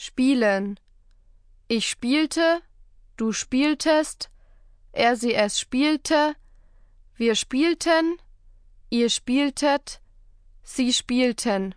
Spielen. Ich spielte, du spieltest, er sie es spielte, wir spielten, ihr spieltet, sie spielten.